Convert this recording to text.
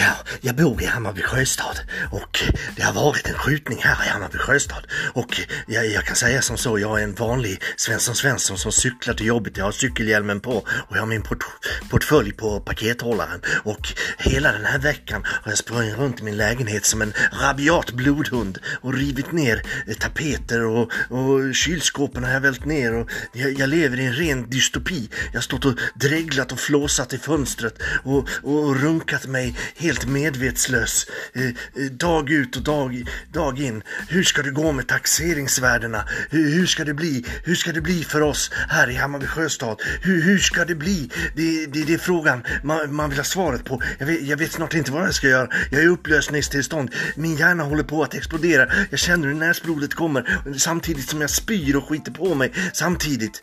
Ja, jag bor i Hammarby sjöstad och det har varit en skjutning här i Hammarby sjöstad. Och jag, jag kan säga som så, jag är en vanlig Svensson Svensson som cyklar till jobbet. Jag har cykelhjälmen på och jag har min port portfölj på pakethållaren. Och hela den här veckan har jag sprungit runt i min lägenhet som en rabiat blodhund och rivit ner tapeter och, och kylskåpen har jag vält ner och jag, jag lever i en ren dystopi. Jag har stått och dreglat och flåsat i fönstret och, och runkat mig helt Helt medvetslös eh, eh, dag ut och dag, dag in. Hur ska det gå med taxeringsvärdena? Hur, hur ska det bli? Hur ska det bli för oss här i Hammarby sjöstad? Hur, hur ska det bli? Det, det, det är frågan man, man vill ha svaret på. Jag vet, jag vet snart inte vad jag ska göra. Jag är i upplösningstillstånd. Min hjärna håller på att explodera. Jag känner hur näsblodet kommer samtidigt som jag spyr och skiter på mig samtidigt.